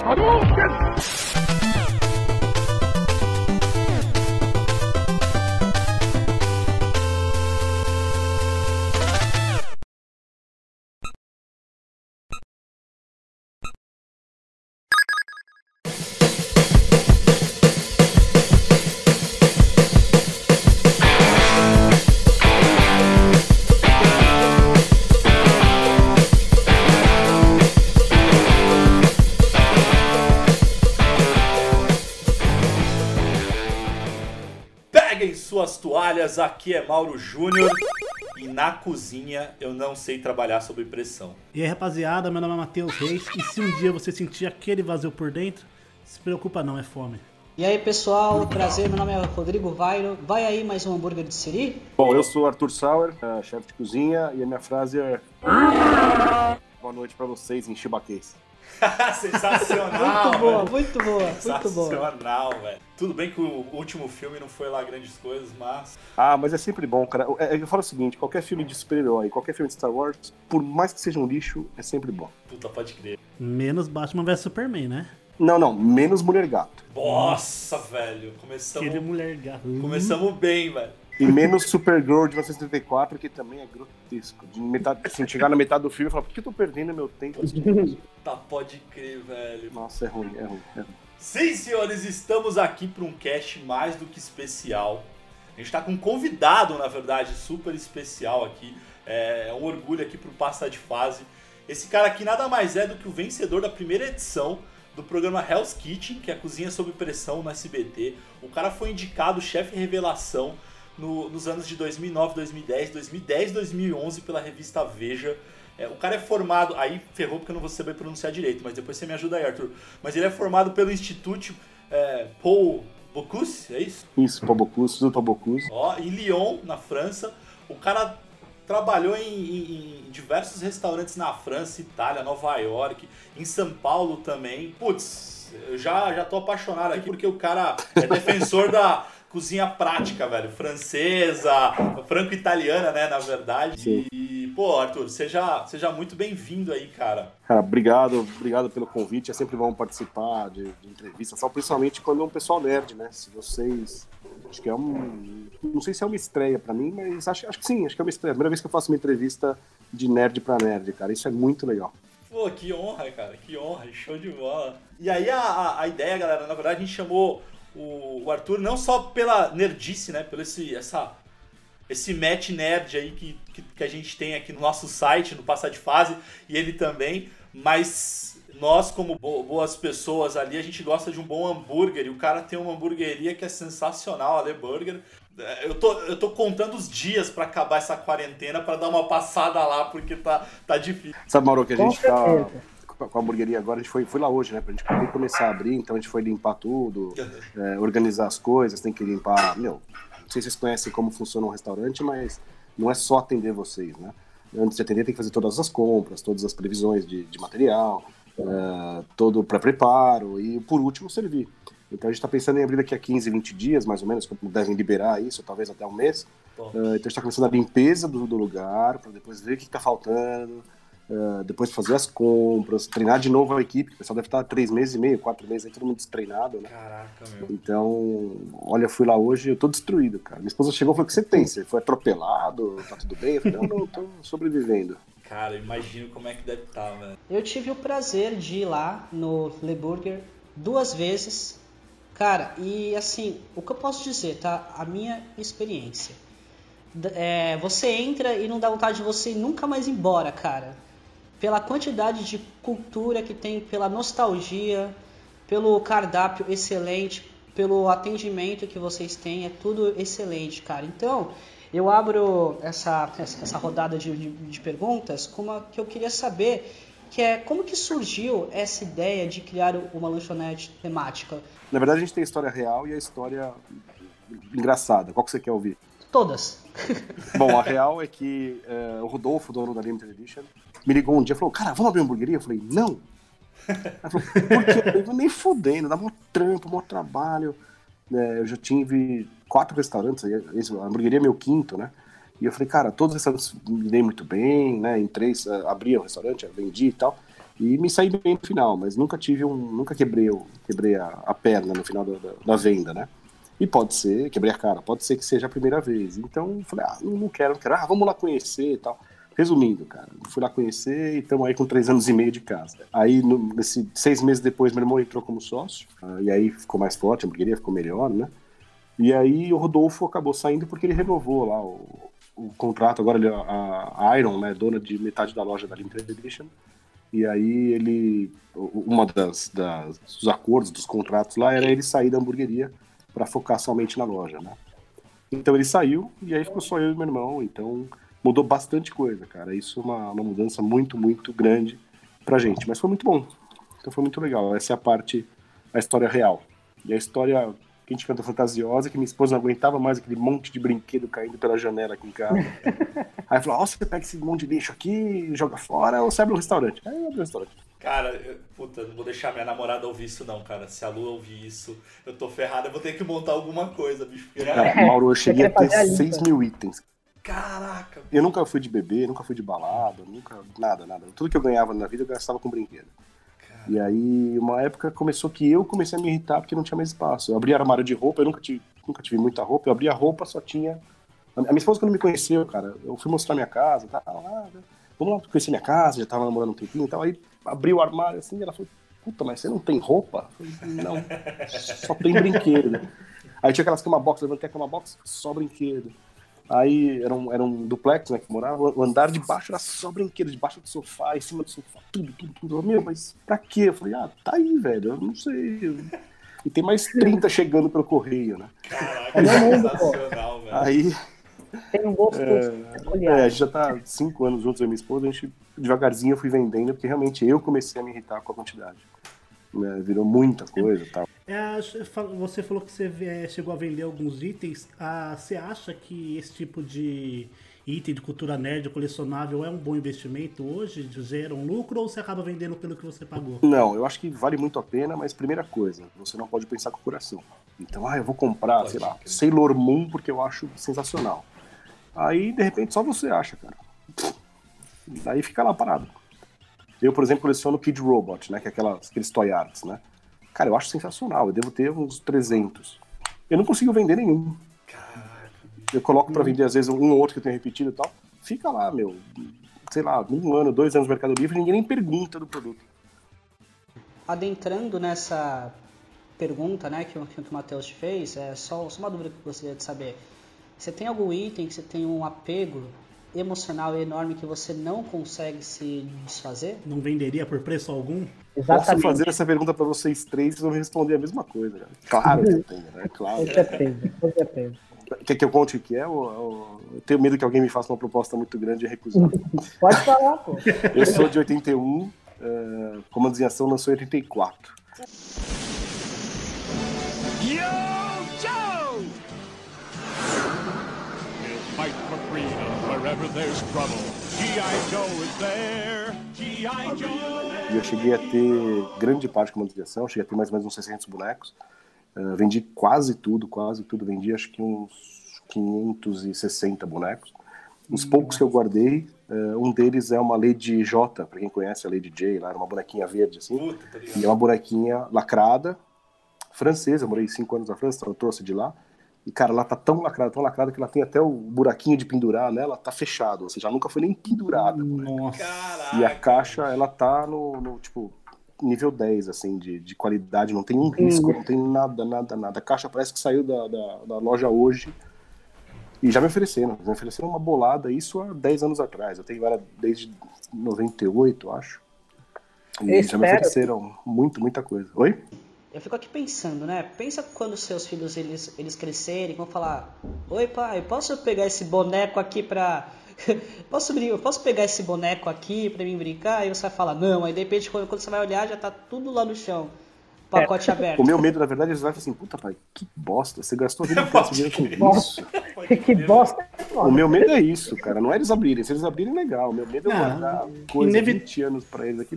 波動拳 toalhas, aqui é Mauro Júnior e na cozinha eu não sei trabalhar sob pressão. E aí, rapaziada, meu nome é Matheus Reis e se um dia você sentir aquele vazio por dentro, se preocupa não, é fome. E aí pessoal, prazer, meu nome é Rodrigo Vairo. Vai aí mais um hambúrguer de siri? Bom, eu sou Arthur Sauer, eh, chefe de cozinha, e a minha frase é. Boa noite pra vocês em chibaquês. Sensacional! Muito boa, velho. muito boa, muito boa. Sensacional, velho. Tudo bem que o último filme não foi lá grandes coisas, mas. Ah, mas é sempre bom, cara. É- é- Eu falo o seguinte: qualquer filme de super-herói, qualquer filme de Star Wars, por mais que seja um lixo, é sempre bom. Puta, pode crer. Menos Batman vs Superman, né? Não, não, menos Mulher Gato. Nossa, velho. Começamos, Aquele mulher gato. começamos bem, velho. E menos Supergirl de 1934, que também é grotesco. De metade, assim, chegar na metade do filme e falar, por que eu tô perdendo meu tempo? Tá, pode crer, velho. Nossa, é ruim, é ruim, é ruim. Sim, senhores, estamos aqui para um cast mais do que especial. A gente está com um convidado, na verdade, super especial aqui. É um orgulho aqui pro Passa de Fase. Esse cara aqui nada mais é do que o vencedor da primeira edição do programa Hell's Kitchen, que é a cozinha sob pressão no SBT. O cara foi indicado chefe revelação no- nos anos de 2009, 2010, 2010, 2011 pela revista Veja. É, o cara é formado, aí ferrou porque eu não vou saber pronunciar direito, mas depois você me ajuda aí, Arthur. Mas ele é formado pelo Instituto é, Paul Bocuse, é isso? Isso, Pabocus, tudo Pabocus. Ó, em Lyon, na França. O cara trabalhou em, em- em diversos restaurantes na França, Itália, Nova York, em São Paulo também. Putz, eu já, já tô apaixonado aqui porque o cara é defensor da cozinha prática, velho. Francesa, franco-italiana, né, na verdade. Sim. E, pô, Arthur, seja, seja muito bem-vindo aí, cara. Cara, obrigado, obrigado pelo convite. É sempre bom participar de, de entrevistas, só principalmente quando é um pessoal nerd, né? Se vocês. Acho que é um. Não sei se é uma estreia pra mim, mas acho, acho que sim, acho que é uma estreia. A primeira vez que eu faço uma entrevista de nerd pra nerd, cara. Isso é muito legal. Pô, que honra, cara, que honra, show de bola. E aí a, a, ideia, galera, na verdade a gente chamou o, o Arthur não só pela nerdice, né, pelo esse, essa, esse match nerd aí que, que, que a gente tem aqui no nosso site, no Passar de Fase, e ele também, mas nós como bo- boas pessoas ali, a gente gosta de um bom hambúrguer, e o cara tem uma hamburgueria que é sensacional, a Le Burger. É, Eu tô, eu tô contando os dias pra acabar essa quarentena pra dar uma passada lá, porque tá, tá difícil. Sabe, Mauro, que a gente tá com a hamburgueria agora, a gente foi, foi lá hoje, né? Pra gente poder começar a abrir, então a gente foi limpar tudo, é, organizar as coisas, tem que limpar. Meu, sei se vocês conhecem como funciona um restaurante, mas não é só atender vocês, né? Antes de atender, tem que fazer todas as compras, todas as previsões de, de material, é, todo o pré-preparo e, por último, servir. Então a gente está pensando em abrir daqui a 15, 20 dias, mais ou menos, quando devem liberar isso, talvez até um mês. É, então a gente está começando a limpeza do, do lugar, para depois ver o que está faltando, é, depois fazer as compras, treinar de novo a equipe, o pessoal deve estar três meses e meio, quatro meses aí, todo mundo destreinado, né? Caraca, meu. Então, olha, eu fui lá hoje, eu tô destruído, cara. Minha esposa chegou e falou: o que você tem? Você foi atropelado? Tá tudo bem? Eu falei: não, não, tô sobrevivendo. Cara, eu imagino como é que deve estar, velho. Eu tive o prazer de ir lá no Le Burger duas vezes. Cara, e assim, o que eu posso dizer, tá? A minha experiência. É, você entra e não dá vontade de você ir nunca mais embora, cara. Pela quantidade de cultura que tem, pela nostalgia, pelo cardápio excelente, pelo atendimento que vocês têm, é tudo excelente, cara. Então, eu abro essa, essa rodada de, de, de perguntas com uma que eu queria saber, que é como que surgiu essa ideia de criar uma lanchonete temática? Na verdade, a gente tem a história real e a história engraçada. Qual que você quer ouvir? Todas. Bom, a real é que é, o Rodolfo, dono da Limited Edition, me ligou um dia e falou: Cara, vamos abrir uma hamburgueria? Eu falei: Não. Ela falou: Por quê? Eu nem fudendo, dá mó trampo, mó trabalho. É, eu já tive quatro restaurantes, a hamburgueria é meu quinto, né? E eu falei: Cara, todos os restaurantes me dei muito bem, né? Em três, é, abri o restaurante, vendi e tal. E me saí bem no final, mas nunca tive um. Nunca quebrei, quebrei a, a perna no final da, da, da, venda, né? E pode ser, quebrei a cara, pode ser que seja a primeira vez. Então falei, ah, não, não quero, não quero, ah, vamos lá conhecer e tal. Resumindo, cara, fui lá conhecer e estamos aí com três anos e meio de casa. Aí, no, nesse, seis meses depois, meu irmão entrou como sócio, uh, e aí ficou mais forte, a hamburgueria ficou melhor, né? E aí o Rodolfo acabou saindo porque ele renovou lá o, o contrato. Agora ele, a, a Iron, né, dona de metade da loja da Limited Edition. E aí ele, uma das, das dos acordos, dos contratos lá, era ele sair da hamburgueria para focar somente na loja, né? Então ele saiu e aí ficou só eu e meu irmão. Então mudou bastante coisa, cara. Isso é uma, uma mudança muito, muito grande pra gente. Mas foi muito bom. Então foi muito legal. Essa é a parte, a história real. E a história que a gente canta fantasiosa, que minha esposa não aguentava mais aquele monte de brinquedo caindo pela janela aqui em casa. Aí falou: Ó, você pega esse monte de lixo aqui e joga fora ou você abre um restaurante? Aí eu abri um restaurante. Cara, eu, puta, não vou deixar minha namorada ouvir isso, não, cara. Se a Lu ouvir isso, eu tô ferrado, eu vou ter que montar alguma coisa, bicho. Cara, Mauro, eu cheguei a ter 6 mil itens. Caraca! Eu nunca fui de bebê, nunca fui de balada, nunca. Nada, nada. Tudo que eu ganhava na vida eu gastava com brinquedo. Caramba. E aí, uma época começou que eu comecei a me irritar porque não tinha mais espaço. Eu abri armário de roupa, eu nunca tive, nunca tive muita roupa. Eu abri a roupa, só tinha. A minha esposa, quando me conheceu, cara, eu fui mostrar minha casa, tá lá, vamos lá conhecer minha casa, já tava namorando um tempinho e tal. Aí abri o armário assim, e ela falou: Puta, mas você não tem roupa? Eu falei, não, só tem brinquedo. Aí tinha aquelas cama box, levantei a cama box, só brinquedo. Aí era um, era um duplex, né, que morava. O andar de baixo era só brinquedo, debaixo do sofá, em cima do sofá, tudo, tudo, tudo. Meu, mas pra quê? Eu falei, ah, tá aí, velho, eu não sei. E tem mais 30 chegando pelo correio, né? Caraca, é sensacional, velho. Aí. Tem um gosto é, é, a gente já tá cinco anos juntos, eu e minha esposa, a gente devagarzinho eu fui vendendo, porque realmente eu comecei a me irritar com a quantidade. Né? Virou muita coisa e tal. É, você falou que você é, chegou a vender alguns itens. Ah, você acha que esse tipo de item de cultura nerd colecionável é um bom investimento hoje? Gera um lucro ou você acaba vendendo pelo que você pagou? Não, eu acho que vale muito a pena, mas primeira coisa, você não pode pensar com o coração. Então, ah, eu vou comprar, pode, sei lá, Sailor Moon porque eu acho sensacional. Aí, de repente, só você acha, cara. Aí fica lá parado. Eu, por exemplo, coleciono Kid Robot, né? Que é aquelas, aqueles toy arts, né? Cara, eu acho sensacional. Eu devo ter uns 300. Eu não consigo vender nenhum. Eu coloco para vender, às vezes, um ou outro que eu tenho repetido e tal. Fica lá, meu. Sei lá, um ano, dois anos no Mercado Livre, ninguém nem pergunta do produto. Adentrando nessa pergunta, né, que, que o Matheus te fez, é só, só uma dúvida que eu gostaria de saber. Você tem algum item que você tem um apego emocional enorme que você não consegue se desfazer? Não venderia por preço algum? Exatamente. Posso fazer essa pergunta para vocês três, vocês vão responder a mesma coisa. Né? Claro que eu tenho, né? Claro. Com certeza, com certeza. Quer que eu conte o que é? Ou, ou... Eu tenho medo que alguém me faça uma proposta muito grande e recusar. Pode falar, pô. Eu sou de 81, uh, Comandos em Ação lançou em 84. Yo, Joe! We'll fight E eu cheguei a ter grande parte de Comandos em Ação, cheguei a ter mais ou menos uns 600 bonecos. Uh, vendi quase tudo, quase tudo. Vendi acho que uns 560 bonecos. Os poucos que eu guardei, uh, um deles é uma Lady J, para quem conhece a Lady J, lá era uma bonequinha verde assim. Puta, tá e é uma bonequinha lacrada, francesa. Eu morei cinco anos na França, então eu trouxe de lá. E, cara, ela tá tão lacrada, tão lacrada que ela tem até o buraquinho de pendurar nela, tá fechado. Ou seja, nunca foi nem pendurada. Nossa. E a caixa, ela tá no, no tipo, nível 10, assim, de, de qualidade, não tem um risco, não tem nada, nada, nada. A caixa parece que saiu da, da, da loja hoje e já me ofereceram, me ofereceram uma bolada, isso há 10 anos atrás. Eu tenho ela desde 98, acho. E já me ofereceram muito, muita coisa. Oi? Eu fico aqui pensando, né? Pensa quando seus filhos eles, eles crescerem, vão falar: Oi, pai, posso pegar esse boneco aqui pra posso, posso pegar esse boneco aqui pra mim brincar? Aí você vai falar, não. Aí de repente, quando, quando você vai olhar, já tá tudo lá no chão. Pacote é. aberto. O meu medo, na verdade, eles vão falar assim, puta pai, que bosta, você gastou a vida inteira dinheiro com isso. que bosta. O meu medo é isso, cara, não é eles abrirem. Se eles abrirem, legal. O meu medo é guardar coisa inevit... 20 anos pra eles aqui.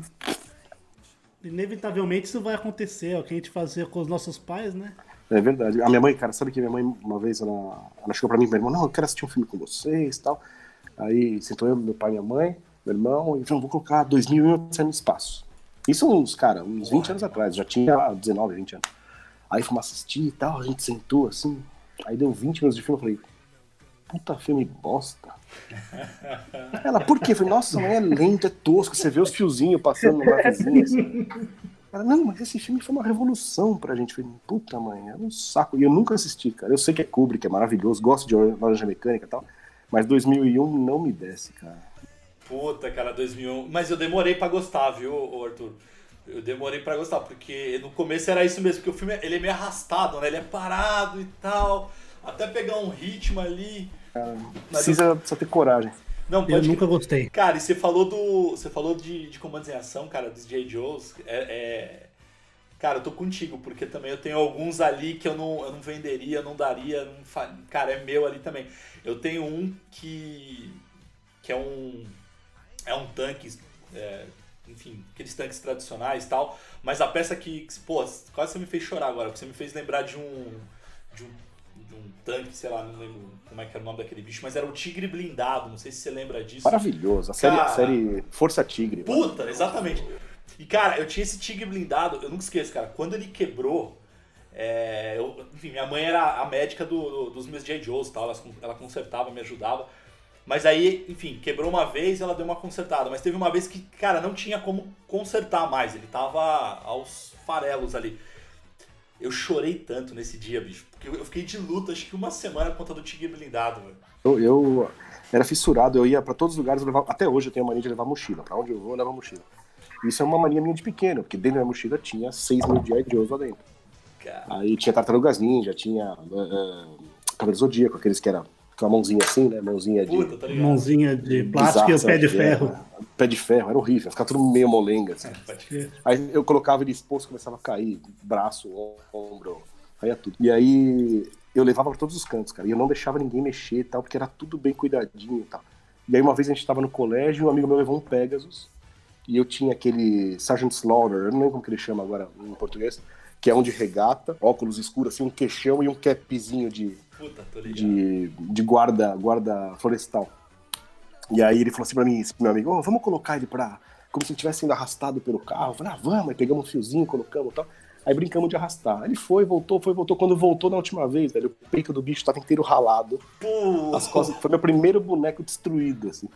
Inevitavelmente isso vai acontecer, é o que a gente fazia com os nossos pais, né? É verdade. A minha mãe, cara, sabe que minha mãe, uma vez, ela, ela chegou pra mim e meu irmão, não, eu quero assistir um filme com vocês e tal. Aí sentou eu, meu pai, minha mãe, meu irmão, e falou, vou colocar 2.100 no espaço. Isso uns, cara, uns 20 anos atrás, já tinha 19, 20 anos. Aí fomos assistir e tal, a gente sentou assim, aí deu 20 minutos de filme, eu falei, puta filme bosta. Ela, por quê? Eu falei, nossa, mas é lento, é tosco, você vê os fiozinhos passando na vizinha, assim. Ela, não, mas esse filme foi uma revolução pra gente. Eu falei, puta mãe, é um saco. E eu nunca assisti, cara. Eu sei que é Kubrick, é maravilhoso, gosto de Laranja Mecânica e tal, mas 2001 não me desce, cara. Puta, cara, 2001. Mas eu demorei pra gostar, viu, Arthur? Eu demorei pra gostar, porque no começo era isso mesmo, porque o filme ele é meio arrastado, né? Ele é parado e tal, até pegar um ritmo ali. Mas Precisa, precisa ter coragem. Não, Eu nunca gostei. Cara, e você falou do. Você falou de, de comandos em ação, cara, dos J. Joes. É, é- Cara, eu tô contigo, porque também eu tenho alguns ali que eu não, eu não venderia, não daria. Não fa... Cara, é meu ali também. Eu tenho um que. que é um. É um tanque. é, enfim, aqueles tanques tradicionais e tal. Mas a peça que. que, Pô, quase você me fez chorar agora, porque você me fez lembrar de um. De um, de um tanque, sei lá, não lembro como é que era o nome daquele bicho, mas era o Tigre Blindado, não sei se você lembra disso. Maravilhoso. A série, a Cara. série Força Tigre. Puta, exatamente. E, cara, eu tinha esse tigre blindado, eu nunca esqueço, cara. Quando ele quebrou, é, eu- enfim, minha mãe era a médica do- do- dos meus J. Joes e tal, ela, ela consertava, me ajudava. Mas aí, enfim, quebrou uma vez ela deu uma consertada. Mas teve uma vez que, cara, não tinha como consertar mais. Ele tava aos farelos ali. Eu chorei tanto nesse dia, bicho. Porque eu fiquei de luta, acho que uma semana por conta do tigre blindado, velho. Eu, eu era fissurado, eu ia pra todos os lugares, levava, até hoje eu tenho a mania de levar mochila. Pra onde eu vou, eu levo mochila. Isso é uma mania minha de pequeno, porque dentro da minha mochila tinha 6 mil G.I. Joes lá dentro. Cara, Aí tinha Tartarugas Ninja, tinha uh, Cavaleiro Zodíaco, aqueles que era com a mãozinha assim, né? Mãozinha de. puta, tá ligado? Mãozinha de plástico e o pé de sabe? ferro. É, pé de ferro, era horrível, ficava tudo meio molenga. Assim. Crer. Aí eu colocava ele exposto, começava a cair, braço, ombro, caía tudo. E aí eu levava pra todos os cantos, cara, e eu não deixava ninguém mexer e tal, porque era tudo bem cuidadinho e tal. E aí uma vez a gente tava no colégio, um amigo meu levou um Pegasus, e eu tinha aquele Sergeant Slaughter, eu não lembro como que ele chama agora em português, que é um de regata, óculos escuros, assim, um queixão e um capzinho de, Puta, tô ligado. de, de guarda, guarda florestal. E aí ele falou assim pra mim, esse meu amigo, "Ô, vamos colocar ele pra. Como se ele estivesse sendo arrastado pelo carro. Eu falei, ah, vamos, aí pegamos um fiozinho, colocamos e tal. Aí brincamos de arrastar. Ele foi, voltou, foi, voltou. Quando voltou na última vez, velho, o peito do bicho tava inteiro ralado. Pô, As costas, foi meu primeiro boneco destruído, assim.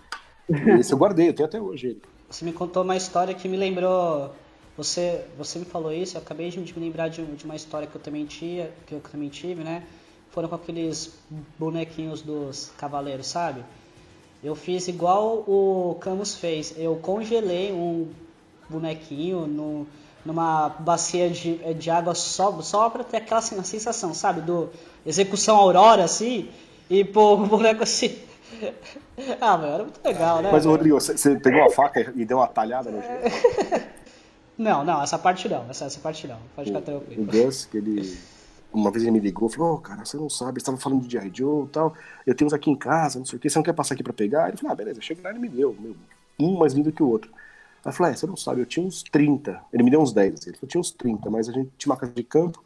E Esse eu guardei, eu tenho até hoje ele. Você me contou uma história que me lembrou. Você, você me falou isso, eu acabei de me lembrar de, de uma história que eu também tinha, que eu também tive, né? Foram com aqueles bonequinhos dos cavaleiros, sabe? Eu fiz igual o Camus fez. Eu congelei um bonequinho no, numa bacia de, de água só, só pra ter aquela sen- sensação, sabe? Do execução aurora, assim, e pô, o boneco assim. ah, mano, era muito legal, né? Mas? Rodrigo, você- pegou a faca e deu uma talhada no jeito? Não, não, essa parte não, essa, essa parte não. Pode ficar o tranquilo. Gus, que ele. Uma vez ele me ligou falou: Ô, cara, você não sabe, eles estavam falando de G.I. Joe e tal. Eu tenho uns aqui em casa, não sei o que, você não quer passar aqui pra pegar? Ele falou: Ah, beleza, chega lá e ele me deu, meu, um mais lindo que o outro. Aí eu falei: É, você não sabe, eu tinha uns 30. Ele me deu uns 10, assim. ele falou: tinha uns 30, mas a gente tinha uma casa de campo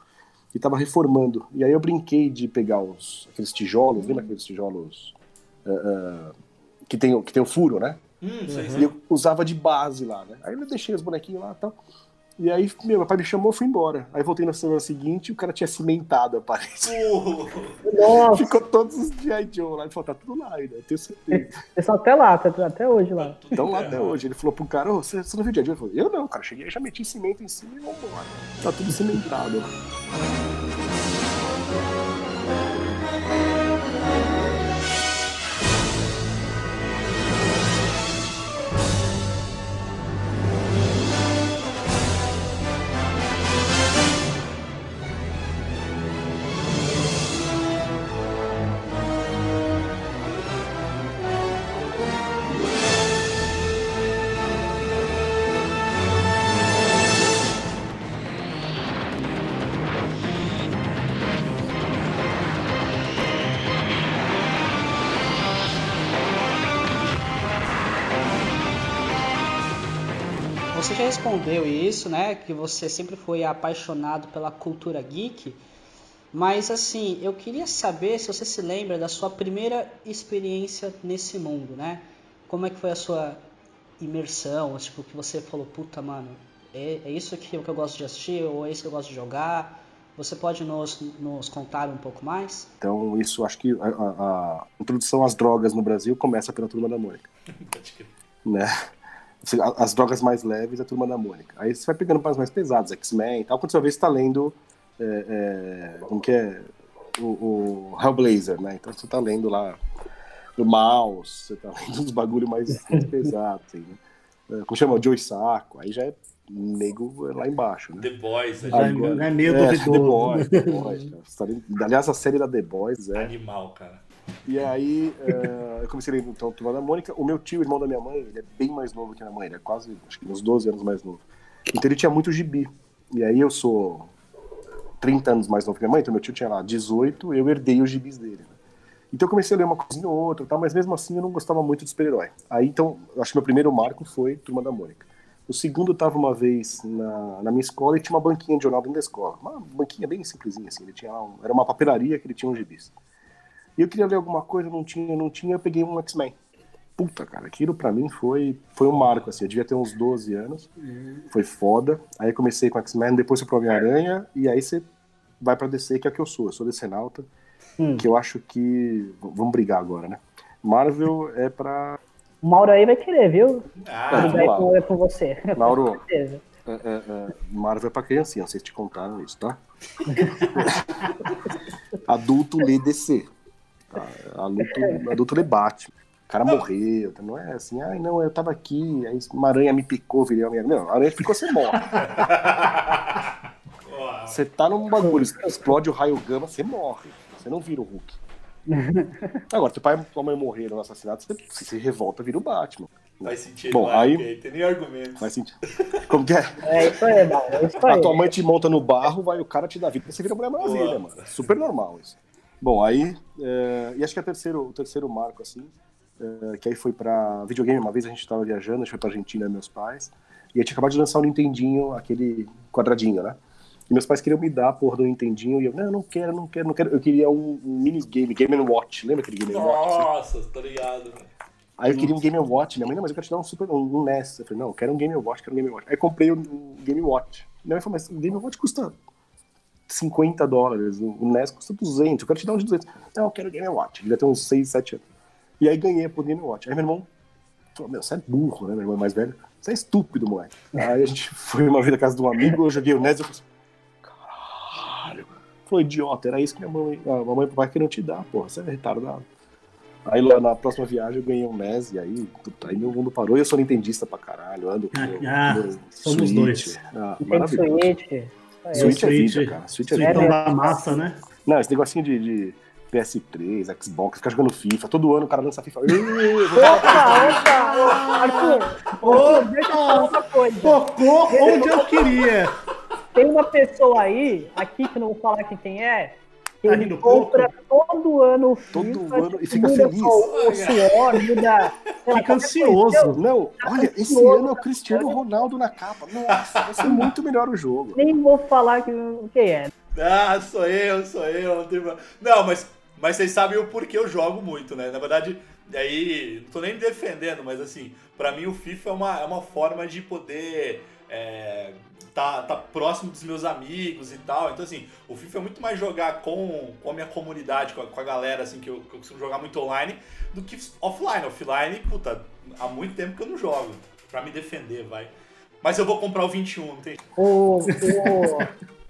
e tava reformando. E aí eu brinquei de pegar os, aqueles tijolos, lembra aqueles tijolos ah, ah, que, tem, o- que tem o furo, né? Hum, E eu usava de base lá, né? Aí eu deixei os bonequinhos lá e tal. E aí, meu, meu pai me chamou e fui embora. Aí voltei na semana seguinte e o cara tinha cimentado a parede. Pô, Nossa, Ficou todos os G.I. Joe lá. Ele falou, tá tudo lá ainda, eu tenho certeza. pessoal até lá, tá até hoje lá. Estão lá até hoje. Ele falou pro cara, ô, você, você não viu G.I. Joe? Eu falei, eu não, cara. Cheguei, já meti cimento em cima e vambora. Tá tudo cimentado. Respondeu isso, né? Que você sempre foi apaixonado pela cultura geek. Mas assim, eu queria saber se você se lembra da sua primeira experiência nesse mundo, né? Como é que foi a sua imersão? Tipo, que você falou, puta, mano, é, é isso que, que eu gosto de assistir, ou é isso que eu gosto de jogar? Você pode nos, nos contar um pouco mais? Então, isso acho que a, a- a introdução às drogas no Brasil começa pela Turma da Mônica. Né? As drogas mais leves, a turma da Mônica. Aí você vai pegando para as mais pesadas, X-Men e tal, quando você ver, você tá lendo. É, é, como que é? O, o Hellblazer, né? Então você tá lendo lá o Mouse, você tá lendo uns bagulho mais, mais pesado, assim, né? É, Como chama? O Joey Saco. Aí já é nego lá embaixo, né? The Boys, Já é- Agora- é meio é, duvidoso. The Boys, The Boys, cara. Tá lendo- Aliás, a série da The Boys é. animal, cara. E aí, eh, eu comecei a ler então Turma da Mônica. O meu tio, irmão da minha mãe, ele é bem mais novo que a minha mãe, ele é quase, acho que uns 12 anos mais novo. Então ele tinha muito gibi. E aí eu sou 30 anos mais novo que minha mãe, então meu tio tinha lá 18, eu herdei os gibis dele. né? Então eu comecei a ler uma coisinha ou outra, tal, mas mesmo assim eu não gostava muito de super-herói. Aí então, acho que meu primeiro marco foi Turma da Mônica. O segundo eu tava uma vez na, na minha escola e tinha uma banquinha de jornal dentro da escola. Uma banquinha bem simplesinha, assim. Ele tinha um- era uma papelaria que ele tinha uns gibis. E eu queria ler alguma coisa, não tinha, não tinha, eu peguei um X-Men. Puta, cara, aquilo pra mim foi, foi um marco, assim. Eu devia ter uns 12 anos, foi foda. Aí eu comecei com X-Men, depois fui pro Homem-Aranha, e aí você vai pra DC, que é o que eu sou. Eu sou decenalta, Hum. que eu acho que. v- Vamos brigar agora, né? Marvel é pra. O Mauro aí vai querer, viu? Ah, vamos Brigar lá. com, é com você. Mauro, Com certeza. é, é, é, Marvel é pra criancinha, vocês te contaram isso, tá? Adulto lê DC. Tá? Adulto, adulto lê Batman. O cara morreu, tá? não é assim, ai não, eu tava aqui, aí uma aranha me picou, virei uma Não, a aranha te picou, você morre. Você tá num bagulho, explode o raio gama, você morre. Você não vira o Hulk. Agora, teu pai e tua mãe morreram no assassinato, você se revolta, vira o Batman. faz sentido. Bom, aí- ok, Tem nem argumento. Faz sentido. Como que é? É isso aí, Mauro. É isso A aí. tua mãe te monta no barro, vai o cara te dá vida, você vira Mulher Maravilha, Boa. mano. É super normal isso. Bom, aí. é, e acho que é o terceiro, o terceiro marco, assim, é, que aí foi pra videogame. Uma vez a gente tava viajando, a gente foi pra Argentina, meus pais, e aí tinha acabado de lançar o Nintendinho, aquele quadradinho, né? E meus pais queriam me dar a porra do Nintendinho, e eu, não, não quero, não quero, não quero. Eu queria um, um minigame, Game Watch. Lembra aquele Game Watch? Nossa, tô ligado. velho. Aí eu queria um Game Watch. Minha mãe, não, mas eu quero te dar um, super, um, um NES. Eu falei, não, eu quero um Game Watch, quero um Game Watch. Aí eu comprei o um Game Watch. Minha mãe falou, mas o Game Watch custa 50 dólares, o NES custa 200, eu quero te dar um de 200. Não, eu quero o Game Watch. Ele devia ter uns 6, 7 anos. E aí ganhei por Game Watch. Aí meu irmão falou, meu, você é burro, né? Meu irmão é mais velho. Você é estúpido, moleque. Aí a gente foi uma vez na casa de um amigo, eu joguei o NES e eu falei assim, caralho. Foi idiota, era isso que minha mãe, a mamãe e o papai queriam te dar, porra, você é retardado. Aí lá na próxima viagem eu ganhei um NES e aí, puta, aí meu mundo parou e eu sou nintendista pra caralho, ando com meu, Ah, meu somos Switch. dois. Ah, maravilhoso. Switch. Isso aí. Switch é Switch. vida, cara. Switch é Switch vida. não dá massa, né? Não, esse negocinho de, de PS3, Xbox, ficar jogando FIFA, todo ano o cara lança FIFA. Opa, opa, Arthur, Arthur, deixa eu falar uma coisa. Tocou onde eu queria. Tem uma pessoa aí, aqui que eu não vou falar quem é, Tá ele rindo compra todo ano o Todo FIFA, ano e fica feliz. só O suor, muda. Fica ansioso. coisa. Não, olha, esse ano é o Cristiano Ronaldo na capa. Nossa, vai ser muito melhor o jogo. Nem vou falar que, quem é. Ah, sou eu, sou eu. Não, tem... pro- não mas, mas vocês sabem o porquê eu jogo muito, né? Na verdade, aí, não tô nem me defendendo, mas assim, pra mim o FIFA é uma, é uma forma de poder é, tá, tá próximo dos meus amigos e tal. Então, assim, o FIFA é muito mais jogar com, com a minha comunidade, com a, com a galera, assim, que eu, que eu costumo jogar muito online, do que offline. Offline, puta, há muito tempo que eu não jogo. Pra me defender, vai. Mas eu vou comprar o 21, não tem O, o,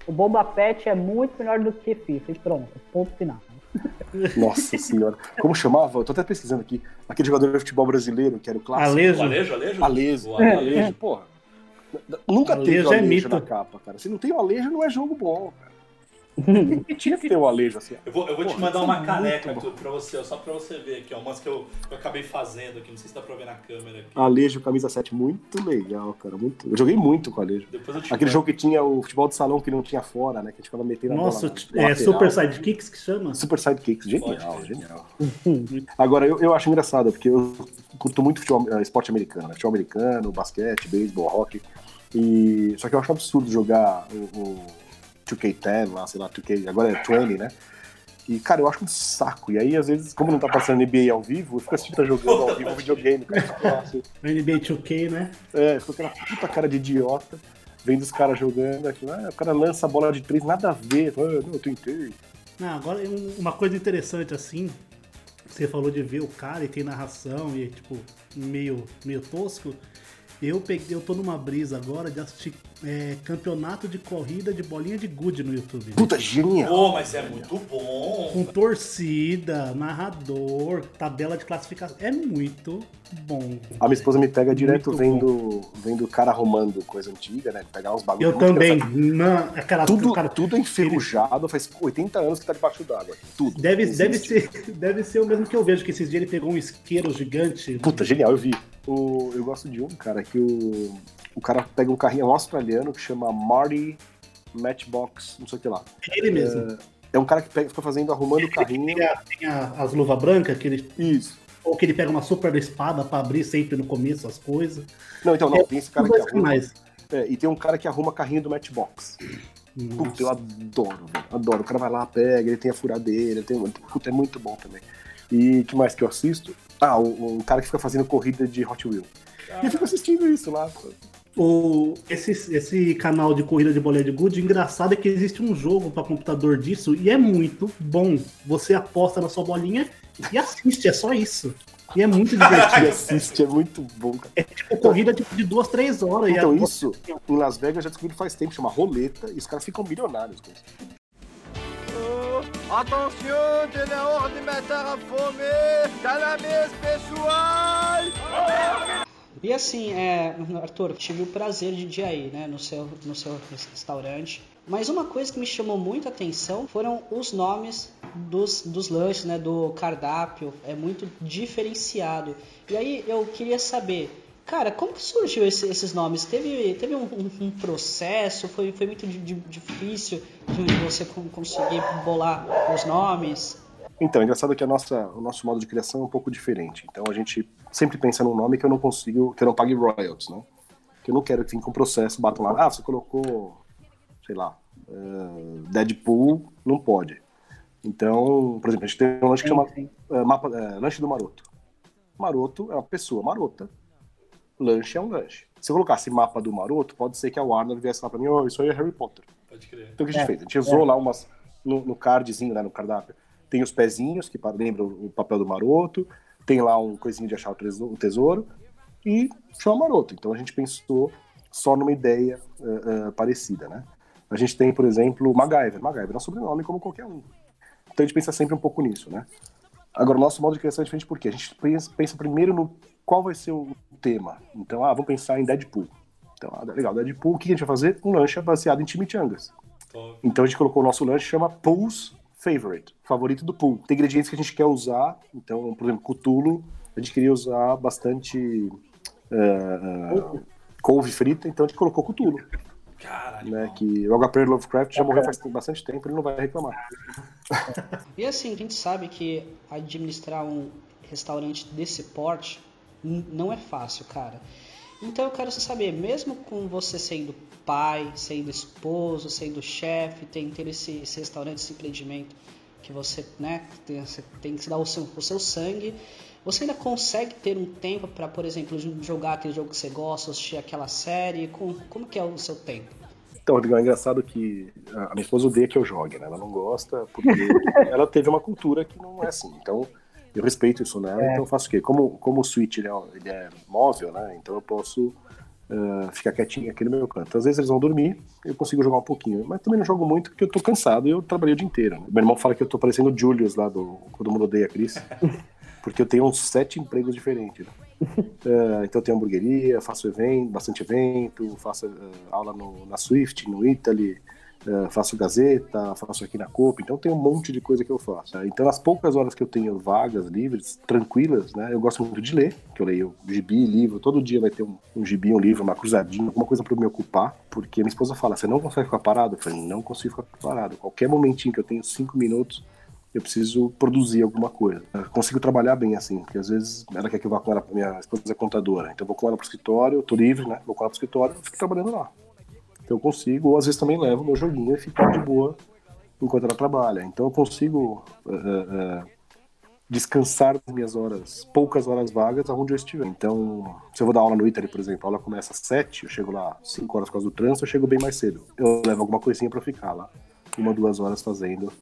o Boba Fett é muito melhor do que FIFA. E pronto, ponto final. Nossa senhora. Como chamava? Eu tô até pesquisando aqui. Aquele jogador de futebol brasileiro, que era o clássico. Alejo. Alejo, Alejo? Alejo. Alejo. Alejo, porra. Nunca teve o é Alejo mito. na capa, cara. Se não tem o Alejo, não é jogo bom, cara. Tinha que ter o Alejo assim. Eu vou, eu vou te Porra, mandar é uma caneca tu- pra você, ó, só pra você ver aqui, ó. Umas que eu, eu acabei fazendo aqui, não sei se dá pra ver na câmera aqui. Alejo, camisa 7, muito legal, cara. Muito... Eu joguei muito com o Alejo. Depois eu te Aquele mando. jogo que tinha o futebol de salão que não tinha fora, né? Que a gente ficava metendo a Nossa, bola na é lateral. Super Sidekicks que chama? Super Sidekicks, genial, genial. Agora, eu, eu acho engraçado, porque eu curto muito futebol, eh, esporte americano, né? Futebol americano, basquete, beisebol, hockey. E... Só que eu acho absurdo jogar o, o 2K10 lá, sei lá, 2K, agora é 20, né? E, cara, eu acho um saco. E aí, às vezes, como não tá passando NBA ao vivo, eu fico assistindo tá jogando ao vivo videogame, cara. Nossa, NBA 2K, né? é, ficou aquela puta cara de idiota. vendo os caras jogando, aquilo, ah, o cara lança a bola de três, nada a ver. Ah, não, eu tentei. Não, agora um- uma coisa interessante assim, você falou de ver o cara e tem narração e é tipo meio, meio tosco. Eu peguei, eu tô numa brisa agora de assistir é, campeonato de corrida de bolinha de gude no YouTube. Puta, genial. Pô, mas é muito bom. Com torcida, narrador, tabela de classificação. É muito bom. A minha esposa me pega direto Muito vendo, vendo o cara arrumando coisa antiga, né? Pegar uns bagulhos. Eu também. Na, aquela, Tudo, cara, tudo enferrujado, faz 80 anos que tá debaixo d'água. Tudo. Deve, Existe. deve, ser, deve ser o mesmo que eu vejo, que esses dias ele pegou um isqueiro gigante. Puta, genial, eu vi. O, eu gosto de um, cara, que o, o cara pega um carrinho um australiano que chama Marty Matchbox, não sei o que lá. Ele mesmo. É um cara que pega, fica fazendo, arrumando o carrinho. Tem, a- tem a- as luvas brancas, que ele, Isso. ou que ele pega uma super espada pra abrir sempre no começo as coisas. Não, então não, tem esse cara que arruma. canais. É, e tem um cara que arruma carrinho do Matchbox. Puta, eu adoro, velho. Adoro. O cara vai lá, pega, ele tem a furadeira, tem um. Puta, é muito bom também. E que mais que eu assisto? Ah, o, o cara que fica fazendo corrida de Hot Wheel. E eu fico assistindo isso lá. O, esse, esse canal de corrida de bolinha de gude, engraçado é que existe um jogo pra computador disso e é muito bom. Você aposta na sua bolinha e assiste, é só isso. E é muito divertido. assiste, é muito bom, cara. É tipo corrida tipo, de duas, três horas. Então, e a- isso, em Las Vegas já descobri faz tempo, chama roleta, e os caras ficam milionários com isso. Attention, il est hors de mettre à fome dans la messe pessoal. E assim, é, Arthur, tive o prazer de ir aí, né, no seu, no seu restaurante. Mas uma coisa que me chamou muita atenção foram os nomes dos, dos lanches, né, do cardápio. É muito diferenciado. E aí eu queria saber, cara, como que surgiu esse- esses nomes? Teve, teve um, um- um processo? Foi, foi muito di- di- difícil de você con- conseguir bolar os nomes? Então, é engraçado que a nossa, o nosso modo de criação é um pouco diferente. Então, a gente sempre pensa num nome que eu não consigo, que eu não pague royalties, né? Que eu não quero que fique com processo, batam lá, ah, você colocou, sei lá, eh, Deadpool, não pode. Então, por exemplo, a gente tem um lanche que chama Sim, eh, mapa, eh, lanche do maroto. Maroto é uma pessoa marota. Lanche é um lanche. Se eu colocasse mapa do maroto, pode ser que a Warner viesse lá pra mim, oh, isso aí é Harry Potter. Pode crer. Então o que a gente É, fez? A gente usou lá umas. No, no cardzinho, né, no cardápio, tem os pezinhos, que lembram o papel do maroto, tem lá um coisinho de achar o tesouro, e chama maroto. Então a gente pensou só numa ideia eh, eh, parecida, né? A gente tem, por exemplo, MacGyver. MacGyver é um sobrenome como qualquer um. Então a gente pensa sempre um pouco nisso, né? Agora, o nosso modo de criação é diferente porque a gente pensa, pensa primeiro no qual vai ser o tema. Então, ah, vamos pensar em Deadpool. Então, ah, legal, Deadpool, o que a gente vai fazer? Um lanche baseado em chimichangas. Então a gente colocou o nosso lanche, chama Pool's Favorite, favorito do pool. Tem ingredientes que a gente quer usar, então, por exemplo, cutulo, a gente queria usar bastante eh, couve frita, então a gente colocou cutulo, Caralho. né? Que o H.P. Lovecraft já morreu faz bastante tempo, ele não vai reclamar. E assim, a gente sabe que administrar um restaurante desse porte não é fácil, cara. Então eu quero saber, mesmo com você sendo pai, sendo esposo, sendo chefe, tem ter esse, esse restaurante, esse empreendimento que você, né, tem, você tem que dar o seu, o seu sangue, você ainda consegue ter um tempo para, por exemplo, jogar aquele jogo que você gosta, assistir aquela série? Com, como que é o seu tempo? Então, Rodrigo, é engraçado que a minha esposa odeia que eu jogue, né? Ela não gosta porque ela teve uma cultura que não é assim. Então, eu respeito isso nela, então eu faço o quê? Como, como o Switch ele é, ele é móvel, né? Então eu posso eh, ficar quietinho aqui no meu canto. Às vezes eles vão dormir, eu consigo jogar um pouquinho, mas também não jogo muito porque eu tô cansado e eu trabalhei o dia inteiro. Né? Meu irmão fala que eu tô parecendo o Julius lá do Todo Mundo Odeia a Chris, porque eu tenho uns sete empregos diferentes. Né? Eh, então eu tenho hamburgueria, faço evento, bastante evento, faço eh, aula no- na Swift, no Italy, eh, faço Gazeta, faço aqui na Copa, então tem um monte de coisa que eu faço. né? Então, nas poucas horas que eu tenho vagas, livres, tranquilas, né? Eu gosto muito de ler, que eu leio gibi, livro, todo dia vai ter um, um gibi, um livro, uma cruzadinha, alguma coisa para me ocupar, porque minha esposa fala, você não consegue ficar parado? Eu falei, não consigo ficar parado. Qualquer momentinho que eu tenho cinco minutos, eu preciso produzir alguma coisa. Eu consigo trabalhar bem assim, porque às vezes ela quer que eu vá com ela, minha esposa é contadora, então eu vou com ela pro escritório, tô livre, né? Vou com ela pro escritório, eu fico trabalhando lá. Então eu consigo, ou às vezes também levo meu joguinho e fico de boa enquanto ela trabalha. Então eu consigo eh, eh, descansar nas minhas horas, poucas horas vagas, aonde eu estiver. Então, se eu vou dar aula no Italy, por exemplo, a aula começa às 7, eu chego lá 5 horas por causa do trânsito, eu chego bem mais cedo. Eu levo alguma coisinha para ficar lá, uma, duas horas fazendo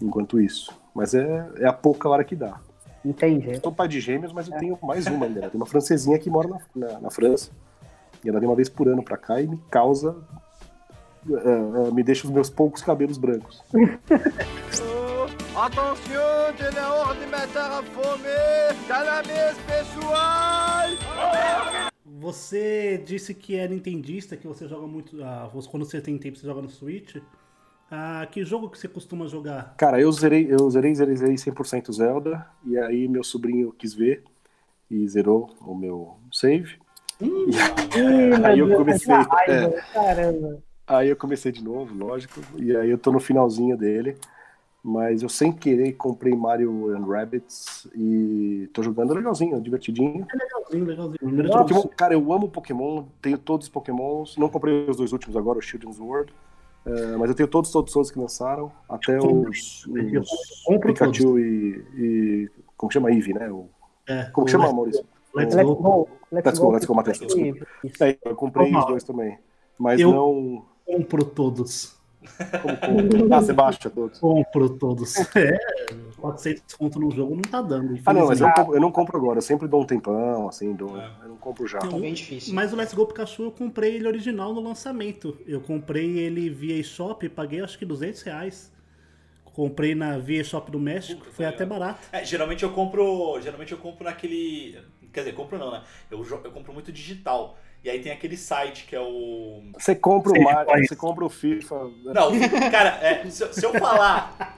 enquanto isso. Mas é, é a pouca hora que dá. Entendi. Eu sou pai de gêmeos, mas eu tenho mais uma ainda. Tem uma francesinha que mora na, na, na França. E ela vem uma vez por ano pra cá e me causa. Eh, eh, me deixa os meus poucos cabelos brancos. La horde de matar a fome. Pessoal. Você disse que é nintendista, que você joga muito. ah, quando você tem tempo, você joga no Switch. Ah, que jogo que você costuma jogar? Cara, eu zerei, eu zerei, zerei, zerei 100% Zelda. E aí meu sobrinho quis ver e zerou o meu save. Ih, Aí eu meu Deus, comecei, tanta raiva, é. Caramba. Aí eu comecei de novo, lógico. E aí eu tô no finalzinho dele. Mas eu sem querer comprei Mario and Rabbids e tô jogando legalzinho, divertidinho. É legalzinho, legalzinho. Pokémon, cara, eu amo Pokémon, tenho todos os Pokémons. Não comprei os dois últimos agora, o Shield and Sword. É, mas eu tenho todos, todos, todos que lançaram. Até os, os Pikachu e, e. Como chama? Eevee, né? O- É, como o chama, Let's- Maurício? Let's Let's Go. go. Let's go, let's go, Matheus, Isso. É, eu comprei Normal. os dois também. Mas Eu- não. Compro todos. Como... Ah, você baixa todos. Compro todos. É, 400 conto no jogo não tá dando. Ah, não, mas eu, compro- eu não compro agora. Eu sempre dou um tempão, assim, dou, eu não compro já. É bem difícil. Mas o Let's Go Pikachu eu comprei ele original no lançamento. Eu comprei ele via eShop, paguei acho que 200 reais. Comprei na via eShop do México, foi até barato. É, geralmente eu compro. Geralmente eu compro naquele. Quer dizer, compro não, né? Eu, eu compro muito digital. E aí tem aquele site que é o. Você compra o Sim, Mario, você compra o FIFA. Não, o- cara, é, se, se eu falar.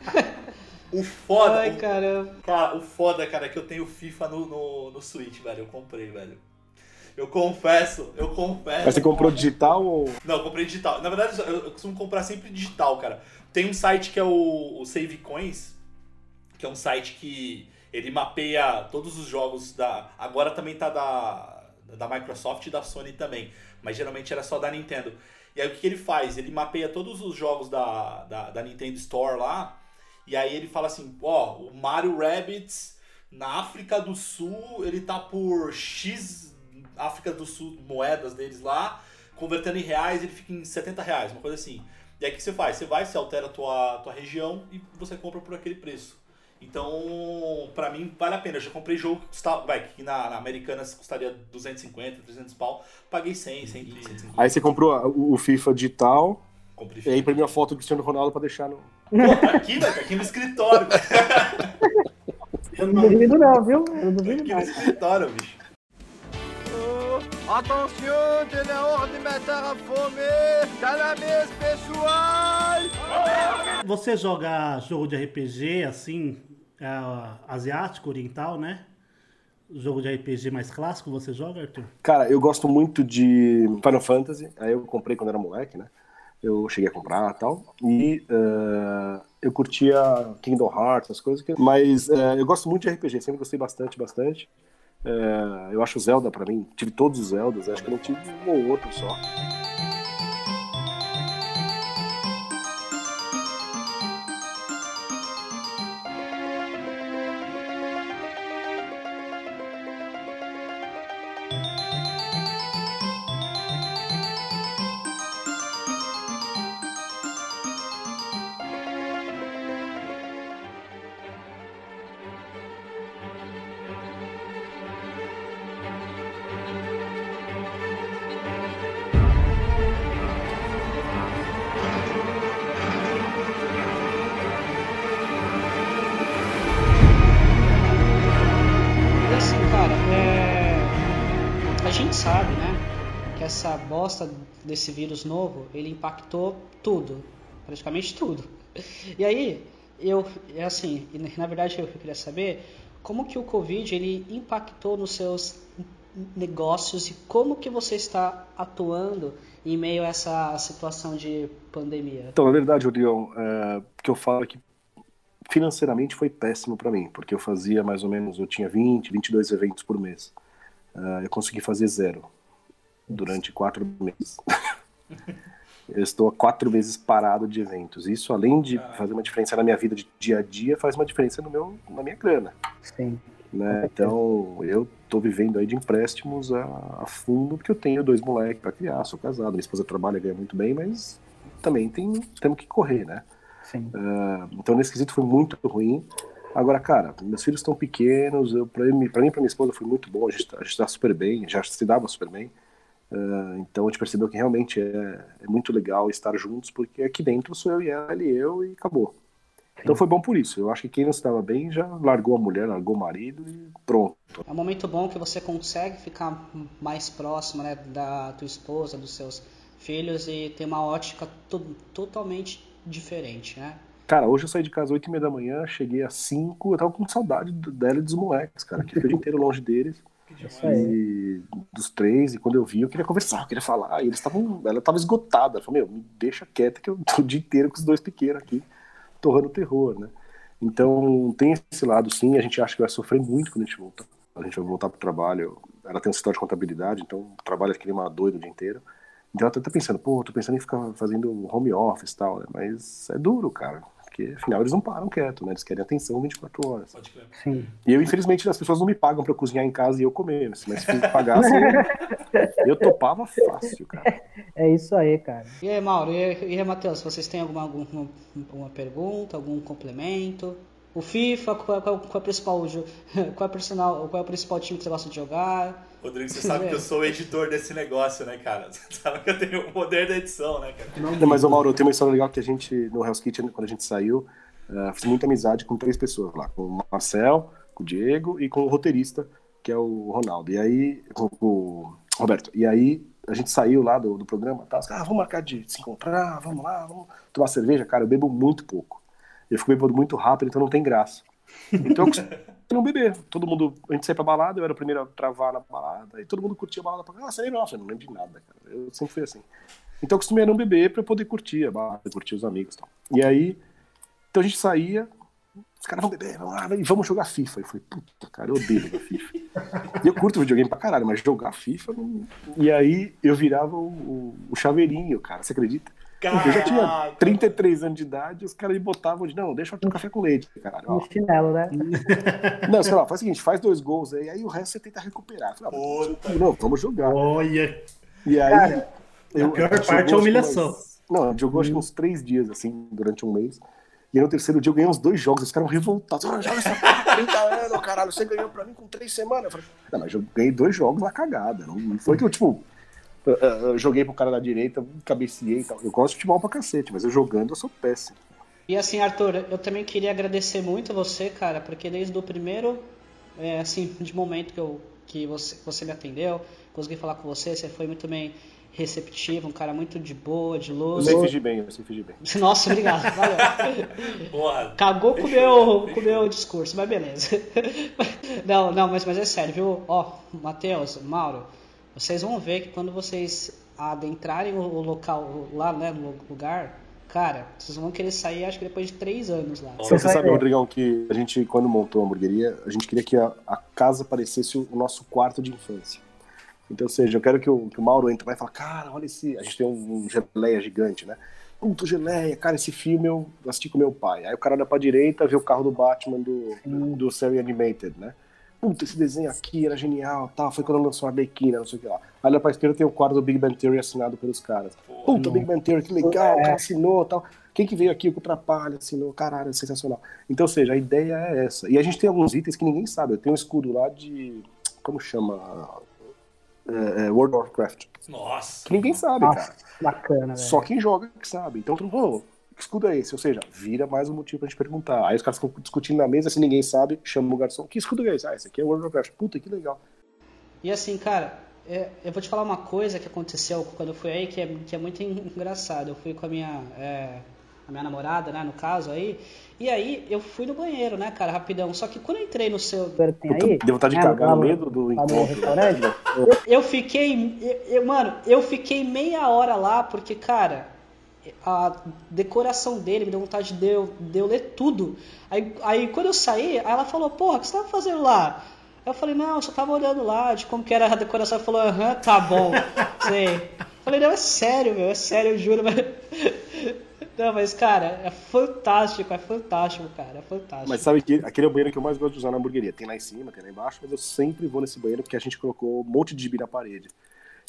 O foda. Ai, o- caramba. Cara, o foda, cara, é que eu tenho FIFA no, no, no Switch, velho. Eu comprei, velho. Eu confesso, eu confesso. Mas você comprou digital ou. Não, eu comprei digital. Na verdade, eu, eu costumo comprar sempre digital, cara. Tem um site que é o, o Save Coins, que é um site que ele mapeia todos os jogos da. Agora também tá da, da Microsoft e da Sony também. Mas geralmente era só da Nintendo. E aí o que, ele faz? Ele mapeia todos os jogos da, da, da Nintendo Store lá. E aí ele fala assim, ó, o Mario Rabbids na África do Sul, ele tá por X África do Sul moedas deles lá, convertendo em reais, ele fica em 70 reais, uma coisa assim. E aí o que você faz? Você vai, você altera a tua, tua região e você compra por aquele preço. Então, pra mim, vale a pena. Eu já comprei jogo que custava, vai, que na, na Americanas custaria 250, 300 pau. Paguei 100, 120, 150. Aí você comprou o o FIFA digital Comprei e aí imprimiu a foto do Cristiano Ronaldo pra deixar no. Pô, tá aqui, velho, tá aqui no escritório. Eu Não duvido não, viu? Eu não Tá duvido aqui no escritório, bicho. Attention, j'ai la horde de matar a fome. Cannabis, pessoal. Você joga jogo de RPG assim, é, asiático, oriental, né? Jogo de RPG mais clássico, você joga, Arthur? Cara, eu gosto muito de Final Fantasy. Aí eu comprei quando era moleque, né? Eu cheguei a comprar e tal. E eh, eu curtia Kingdom Hearts, essas coisas. Que... Mas eh, eu gosto muito de RPG, sempre gostei bastante, bastante. Eh, eu acho Zelda pra mim. Tive todos os Zeldas, acho que não tive um ou outro só. Desse vírus novo, ele impactou tudo, praticamente tudo. E aí, eu, é assim, na verdade eu queria saber como que o Covid, ele impactou nos seus negócios e como que você está atuando em meio a essa situação de pandemia. Então, na verdade, Rodrigão, é, que eu falo é que financeiramente foi péssimo pra mim, porque eu fazia mais ou menos, eu tinha 20, 22 eventos por mês. É, eu consegui fazer zero durante quatro meses. Eu estou há quatro meses parado de eventos. Isso, além de fazer uma diferença na minha vida de dia a dia, faz uma diferença no meu, na minha grana. Sim. Né? Então, eu tô vivendo aí de empréstimos a, a fundo, porque eu tenho dois moleques para criar, sou casado, minha esposa trabalha, ganha muito bem, mas também tem, temos que correr, né? Sim. Uh, então, nesse quesito foi muito ruim. Agora, cara, meus filhos estão pequenos, eu, pra, mim, pra mim e pra minha esposa foi muito bom, a gente, tá, a gente tá super bem, já se dava super bem. Uh, então a gente percebeu que realmente é, é, muito legal estar juntos, porque aqui dentro sou eu e ela e eu e acabou. Então foi bom por isso. Eu acho que quem não estava bem já largou a mulher, largou o marido e pronto. É um momento bom que você consegue ficar mais próximo né, da tua esposa, dos seus filhos e ter uma ótica to totalmente diferente, né? Cara, hoje eu saí de casa às 8 e meia da manhã, cheguei às 5, eu tava com saudade dela e dos moleques, cara, que o dia inteiro longe deles. E dos três, e quando eu vi, eu queria conversar, eu queria falar. E eles estavam. Ela tava esgotada. Ela falou, meu, me deixa quieta que eu tô o dia inteiro com os dois pequenos aqui, torrando terror, né? Então tem esse lado sim, a gente acha que vai sofrer muito quando a gente voltar. A gente vai voltar pro trabalho. Ela tem um setor de contabilidade, então trabalha aquele uma doida o dia inteiro. Então ela tá pensando, pô, tô pensando em ficar fazendo home office e tal, né? Mas é duro, cara porque afinal eles não param quieto, né? Eles querem atenção 24 horas. Pode crer. Sim. E eu, infelizmente, as pessoas não me pagam para cozinhar em casa e eu comer, mas se me pagassem, eu topava fácil, cara. É isso aí, cara. E aí, Mauro, e aí, Matheus, vocês têm alguma, alguma, alguma pergunta, algum complemento? O FIFA, qual, qual, qual, é o principal, qual, é personal, qual é o principal time que você gosta de jogar? Rodrigo, você sabe que eu sou o editor desse negócio, né, cara? Você sabe que eu tenho o poder da edição, né, cara? Não, mas, ô, Mauro, tem uma história legal que a gente, no Hell's Kitchen, quando a gente saiu, uh, fiz muita amizade com três pessoas lá, com o Marcel, com o Diego e com o roteirista, que é o Ronaldo. E aí, com o Roberto. E aí, a gente saiu lá do, do programa, tá? Ah, vamos marcar de se encontrar, vamos lá, vamos tomar cerveja. Cara, eu bebo muito pouco. Eu fico bebendo muito rápido, então não tem graça. Então eu não beber. Todo mundo, a gente saía pra balada, eu era o primeiro a travar na balada, e todo mundo curtia a balada. Ah, você lembra? Eu não lembro de nada, cara. Eu sempre fui assim. Então eu costumei não beber pra eu poder curtir a balada, curtir os amigos e tal. E aí, então a gente saía, os caras vão beber, vamos lá, e vamos jogar FIFA. Eu falei, puta, cara, eu odeio jogar FIFA. e eu curto videogame pra caralho, mas jogar FIFA não... E aí eu virava o, o, o chaveirinho, cara, você acredita? Caraca. Eu já tinha 33 anos de idade, os caras me botavam de, não, deixa eu tomar café com leite, caralho. No chinelo, né? Não, sei lá, faz o seguinte, faz dois gols aí, aí o resto você tenta recuperar. Falei, ah, não, vamos jogar. Olha. E aí. Cara, eu, a pior parte é a humilhação. Umas, não, jogou acho que uns três dias, assim, durante um mês. E no terceiro dia eu ganhei uns dois jogos, os caras revoltados. Ah, joga essa porra 30 anos, caralho, você ganhou pra mim com três semanas. Eu falei, não, mas eu ganhei dois jogos na cagada. Não foi que eu, tipo, eu joguei pro cara da direita, cabeceei e tal. Eu gosto de futebol pra cacete, mas eu jogando eu sou péssimo. E assim, Arthur, eu também queria agradecer muito a você, cara, porque desde o primeiro, é, assim, de momento que, eu, que você, você me atendeu, consegui falar com você, você foi muito bem receptivo, um cara muito de boa, de luz. Eu fingir bem, eu fingir bem. Nossa, obrigado, valeu. Boa, Cagou com o meu, com meu discurso, mas beleza. Não, não, mas, mas é sério, viu? Ó, Matheus, Mauro, vocês vão ver que quando vocês adentrarem o local lá, né, no lugar, cara, vocês vão querer sair, acho que depois de três anos lá. Você, você sabe, Rodrigão, que a gente, quando montou a hamburgueria, a gente queria que a, a casa parecesse o nosso quarto de infância. Então, ou seja, eu quero que o, que o Mauro entre e fale, cara, olha esse. A gente tem um, um geleia gigante, né? Puta geleia, cara, esse filme eu assisti com meu pai. Aí o cara olha pra direita, vê o carro do Batman do, do Série Animated, né? Puta, esse desenho aqui era genial, tal, foi quando lançou a Arlequina, não sei o que lá. Aí lá pra esquerda tem o quadro do Big Bang Theory assinado pelos caras. Puta, Big Bang Theory, que legal, o cara assinou tal. Quem que veio aqui com o Trapalha assinou, caralho, sensacional. Então, ou seja, a ideia é essa. E a gente tem alguns itens que ninguém sabe. Eu tenho um escudo lá de. Como chama? É, é, World of Warcraft. Nossa! Que ninguém sabe, Nossa, cara. Bacana, velho. Só quem joga que sabe. Então, tu, oh, que escudo é esse? Ou seja, vira mais um motivo pra gente perguntar. Aí os caras ficam discutindo na mesa, se ninguém sabe, chama o garçom. Que escudo é esse? Ah, esse aqui é o World of Warcraft. Puta, que legal. E assim, cara, é, eu vou te falar uma coisa que aconteceu quando eu fui aí, que é, que é muito engraçado. Eu fui com a minha, é, a minha namorada, né, no caso aí, e aí eu fui no banheiro, né, cara, rapidão. Só que quando eu entrei no seu... Tem aí? Deu vontade de é, cagar no meio do, do encontro. Eu, eu fiquei, eu, eu, mano, eu fiquei meia hora lá, porque, cara a decoração dele, me deu vontade de eu, de eu ler tudo. Aí, aí quando eu saí, aí ela falou, porra, o que você tava fazendo lá? Eu falei, não, eu só tava olhando lá de como que era a decoração. Ela falou, aham, tá bom, sei. Falei, não, é sério, meu, é sério, eu juro. Mas... Não, mas, cara, é fantástico, é fantástico, cara, é fantástico. Mas sabe que aquele é o banheiro que eu mais gosto de usar na hamburgueria. Tem lá em cima, tem lá embaixo, mas eu sempre vou nesse banheiro porque a gente colocou um monte de gibi na parede.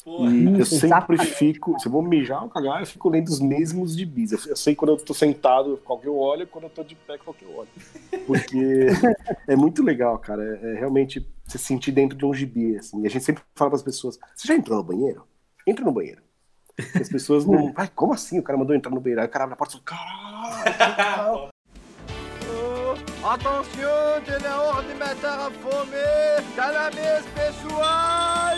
Porra. E eu sempre exatamente. fico, se eu vou mijar ou cagar, eu fico lendo os mesmos gibis. Eu, eu sei quando eu tô sentado qual que eu olho, quando eu tô de pé qual que eu olho. Porque é muito legal, cara. É, é realmente se sentir dentro de um gibi, assim. E a gente sempre fala para as pessoas: você já entrou no banheiro? Entra no banheiro. As pessoas não. Ai, como assim? O cara mandou entrar no banheiro. Aí o cara abre a porta e fala: caralho! Oh, attention, hors de matar a fome. Tá na mesa, pessoal.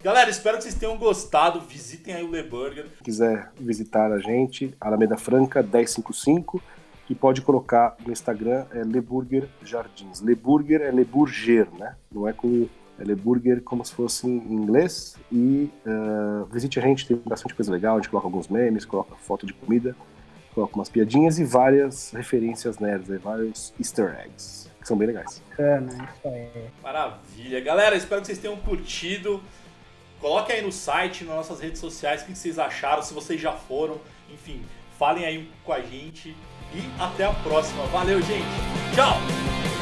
Galera, espero que vocês tenham gostado. Visitem aí o Le Burger. Se quiser visitar a gente, Alameda Franca 1055, e pode colocar no Instagram é Leburger Jardins. Leburger é Leburger, né? Não é com é Leburger como se fosse em inglês. E ah, visite a gente, tem bastante coisa legal. A gente coloca alguns memes, coloca foto de comida, coloca umas piadinhas e várias referências nerds, né? vários easter eggs, que são bem legais. Bacana, isso aí. Maravilha. Galera, espero que vocês tenham curtido. Coloque aí no site, nas nossas redes sociais, o que vocês acharam, se vocês já foram. Enfim, falem aí com a gente. E até a próxima. Valeu, gente. Tchau!